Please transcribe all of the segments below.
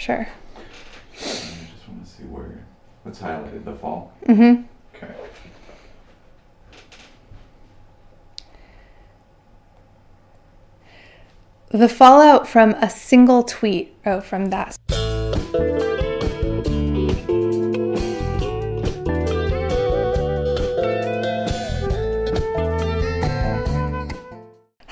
Sure. I just want to see where what's highlighted the fall. Mm-hmm. Okay. The fallout from a single tweet, oh, from that.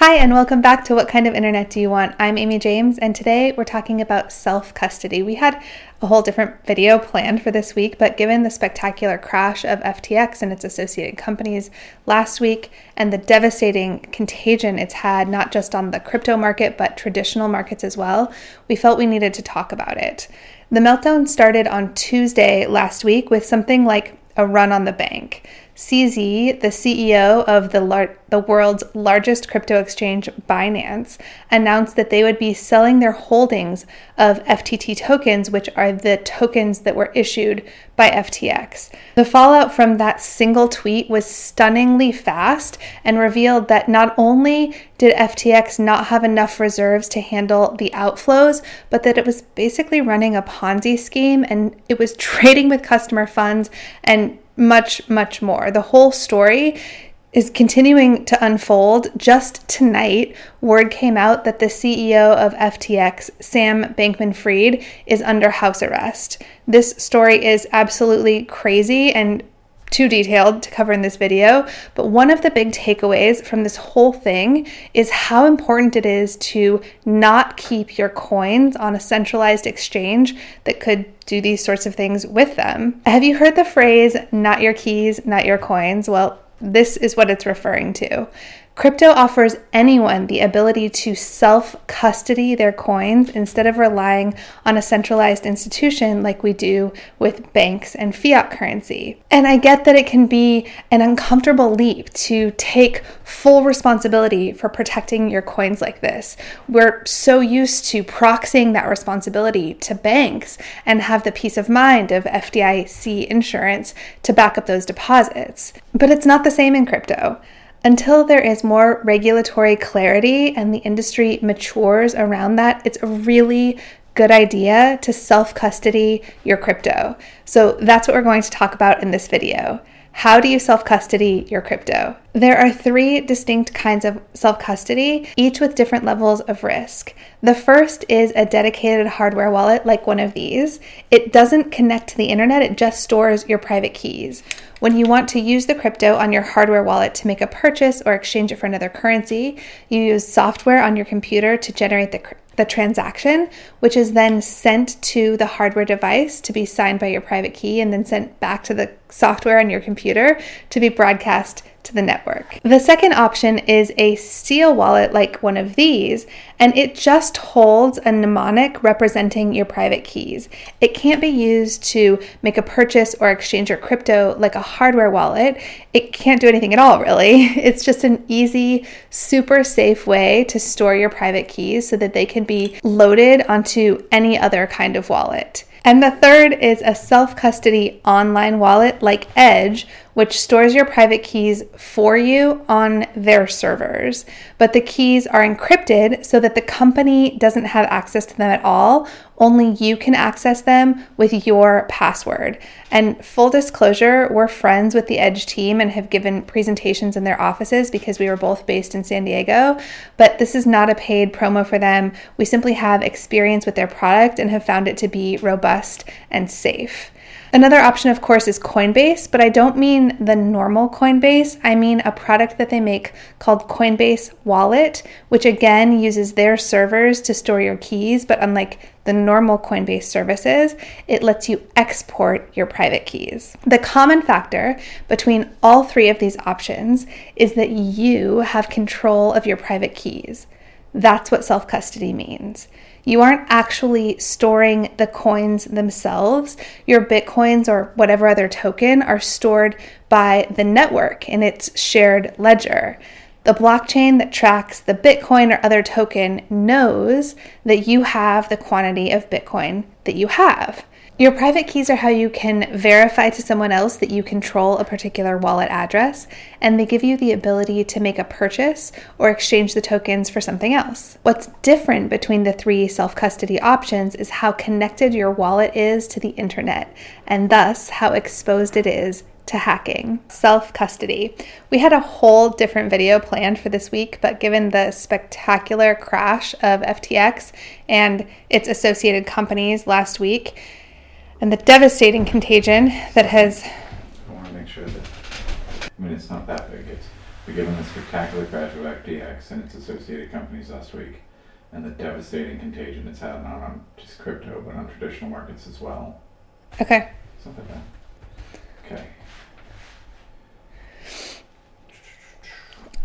Hi, and welcome back to What Kind of Internet Do You Want? I'm Amy James, and today we're talking about self custody. We had a whole different video planned for this week, but given the spectacular crash of FTX and its associated companies last week and the devastating contagion it's had not just on the crypto market, but traditional markets as well, we felt we needed to talk about it. The meltdown started on Tuesday last week with something like a run on the bank. CZ, the CEO of the, lar- the world's largest crypto exchange, Binance, announced that they would be selling their holdings of FTT tokens, which are the tokens that were issued by FTX. The fallout from that single tweet was stunningly fast and revealed that not only did FTX not have enough reserves to handle the outflows, but that it was basically running a Ponzi scheme and it was trading with customer funds and much, much more. The whole story is continuing to unfold. Just tonight, word came out that the CEO of FTX, Sam Bankman Fried, is under house arrest. This story is absolutely crazy and too detailed to cover in this video, but one of the big takeaways from this whole thing is how important it is to not keep your coins on a centralized exchange that could do these sorts of things with them. Have you heard the phrase, not your keys, not your coins? Well, this is what it's referring to. Crypto offers anyone the ability to self custody their coins instead of relying on a centralized institution like we do with banks and fiat currency. And I get that it can be an uncomfortable leap to take full responsibility for protecting your coins like this. We're so used to proxying that responsibility to banks and have the peace of mind of FDIC insurance to back up those deposits. But it's not the same in crypto. Until there is more regulatory clarity and the industry matures around that, it's a really good idea to self custody your crypto. So that's what we're going to talk about in this video. How do you self custody your crypto? There are three distinct kinds of self custody, each with different levels of risk. The first is a dedicated hardware wallet like one of these. It doesn't connect to the internet, it just stores your private keys. When you want to use the crypto on your hardware wallet to make a purchase or exchange it for another currency, you use software on your computer to generate the, the transaction, which is then sent to the hardware device to be signed by your private key and then sent back to the software on your computer to be broadcast to the network. The second option is a steel wallet like one of these, and it just holds a mnemonic representing your private keys. It can't be used to make a purchase or exchange your crypto like a hardware wallet. Can't do anything at all, really. It's just an easy, super safe way to store your private keys so that they can be loaded onto any other kind of wallet. And the third is a self custody online wallet like Edge, which stores your private keys for you on their servers. But the keys are encrypted so that the company doesn't have access to them at all. Only you can access them with your password. And full disclosure, we're friends with the Edge team and have given presentations in their offices because we were both based in San Diego. But this is not a paid promo for them. We simply have experience with their product and have found it to be robust and safe. Another option, of course, is Coinbase, but I don't mean the normal Coinbase. I mean a product that they make called Coinbase Wallet, which again uses their servers to store your keys, but unlike the normal Coinbase services, it lets you export your private keys. The common factor between all three of these options is that you have control of your private keys. That's what self custody means. You aren't actually storing the coins themselves. Your bitcoins or whatever other token are stored by the network in its shared ledger. The blockchain that tracks the Bitcoin or other token knows that you have the quantity of Bitcoin that you have. Your private keys are how you can verify to someone else that you control a particular wallet address, and they give you the ability to make a purchase or exchange the tokens for something else. What's different between the three self custody options is how connected your wallet is to the internet, and thus how exposed it is to hacking. Self custody. We had a whole different video planned for this week, but given the spectacular crash of FTX and its associated companies last week, and the devastating contagion that has. I want to make sure that. I mean, it's not that big. It's but given the spectacular crash of FTX and its associated companies last week, and the devastating contagion it's had not on just crypto but on traditional markets as well. Okay. Something like that. Okay.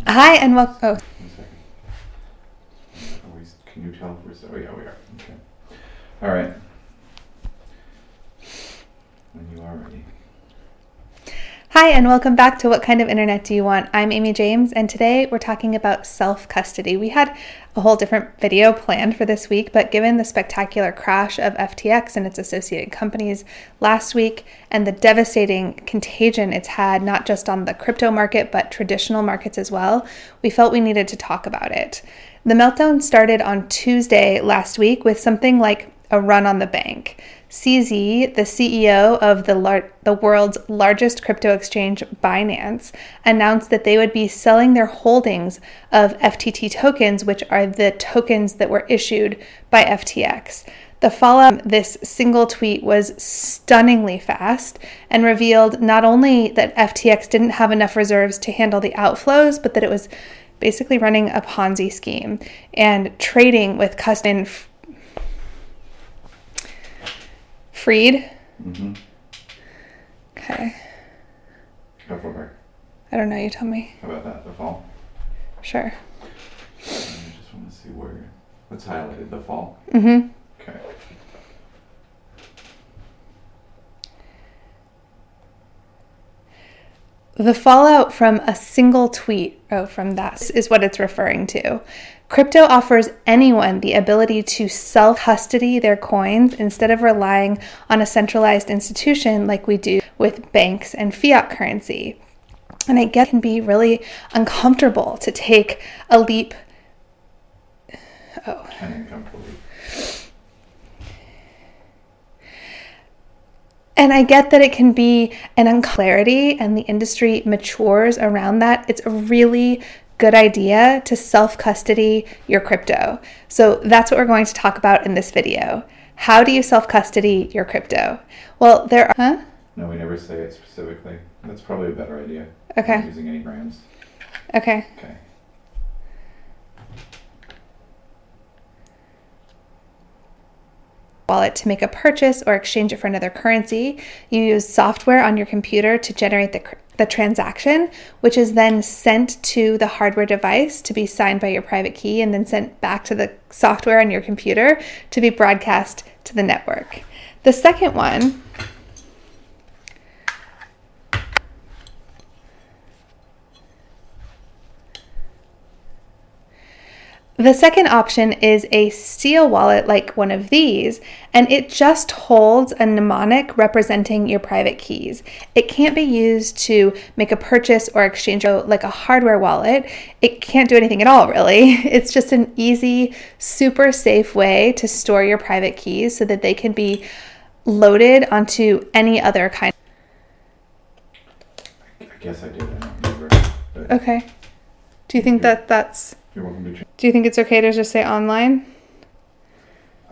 Hi, and welcome. Oh, One second. Are can you tell if we're? Oh yeah, we are. Okay. All right. When you are ready. Hi, and welcome back to What Kind of Internet Do You Want? I'm Amy James, and today we're talking about self custody. We had a whole different video planned for this week, but given the spectacular crash of FTX and its associated companies last week and the devastating contagion it's had, not just on the crypto market, but traditional markets as well, we felt we needed to talk about it. The meltdown started on Tuesday last week with something like a run on the bank. CZ, the CEO of the, lar- the world's largest crypto exchange, Binance, announced that they would be selling their holdings of FTT tokens, which are the tokens that were issued by FTX. The fallout this single tweet was stunningly fast and revealed not only that FTX didn't have enough reserves to handle the outflows, but that it was basically running a Ponzi scheme and trading with custom Freed. Mm-hmm. Okay. Go for it. I don't know. You tell me. How about that? The fall. Sure. I just want to see where what's highlighted. The fall. Mm-hmm. Okay. The fallout from a single tweet, oh, from that is what it's referring to. Crypto offers anyone the ability to self custody their coins instead of relying on a centralized institution like we do with banks and fiat currency. And I get it can be really uncomfortable to take a leap. Oh. And I get that it can be an unclarity and the industry matures around that. It's a really good idea to self custody your crypto. So that's what we're going to talk about in this video. How do you self custody your crypto? Well, there are. Huh? No, we never say it specifically. That's probably a better idea. Okay. Using any brands. Okay. Okay. wallet to make a purchase or exchange it for another currency. You use software on your computer to generate the, the transaction, which is then sent to the hardware device to be signed by your private key and then sent back to the software on your computer to be broadcast to the network. The second one The second option is a steel wallet like one of these, and it just holds a mnemonic representing your private keys. It can't be used to make a purchase or exchange like a hardware wallet. It can't do anything at all, really. It's just an easy, super safe way to store your private keys so that they can be loaded onto any other kind. I guess I did. I don't remember. But Okay. Do you think that that's you're welcome to. Ch- do you think it's okay to just say online?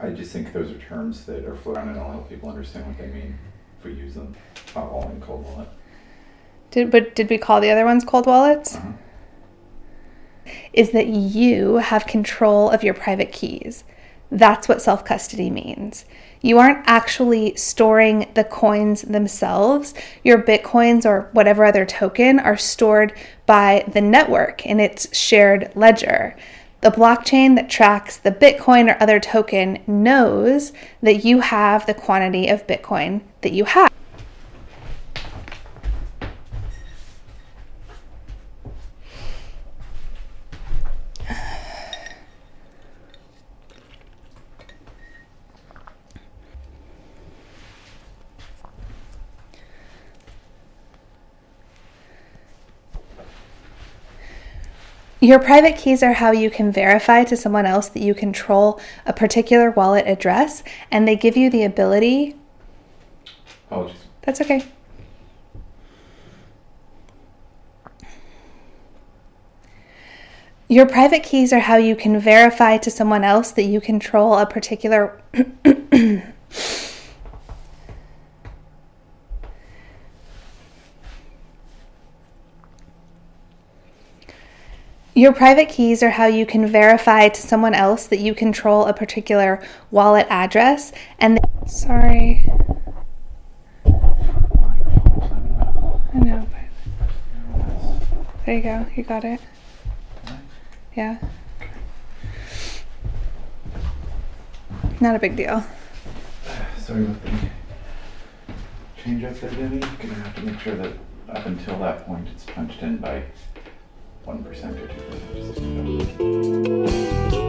I just think those are terms that are floating, and I'll help people understand what they mean if we use them. Hot wallet and cold wallet. Did but did we call the other ones cold wallets? Uh-huh. is that you have control of your private keys. That's what self custody means. You aren't actually storing the coins themselves. Your bitcoins or whatever other token are stored by the network in its shared ledger. The blockchain that tracks the Bitcoin or other token knows that you have the quantity of Bitcoin that you have. Your private keys are how you can verify to someone else that you control a particular wallet address, and they give you the ability. Apologies. That's okay. Your private keys are how you can verify to someone else that you control a particular. Your private keys are how you can verify to someone else that you control a particular wallet address and they- sorry. I know, but there you go. You got it. Yeah. Not a big deal. Sorry about the change up there, Debbie. Gonna have to make sure that up until that point, it's punched in by one percent or two percent.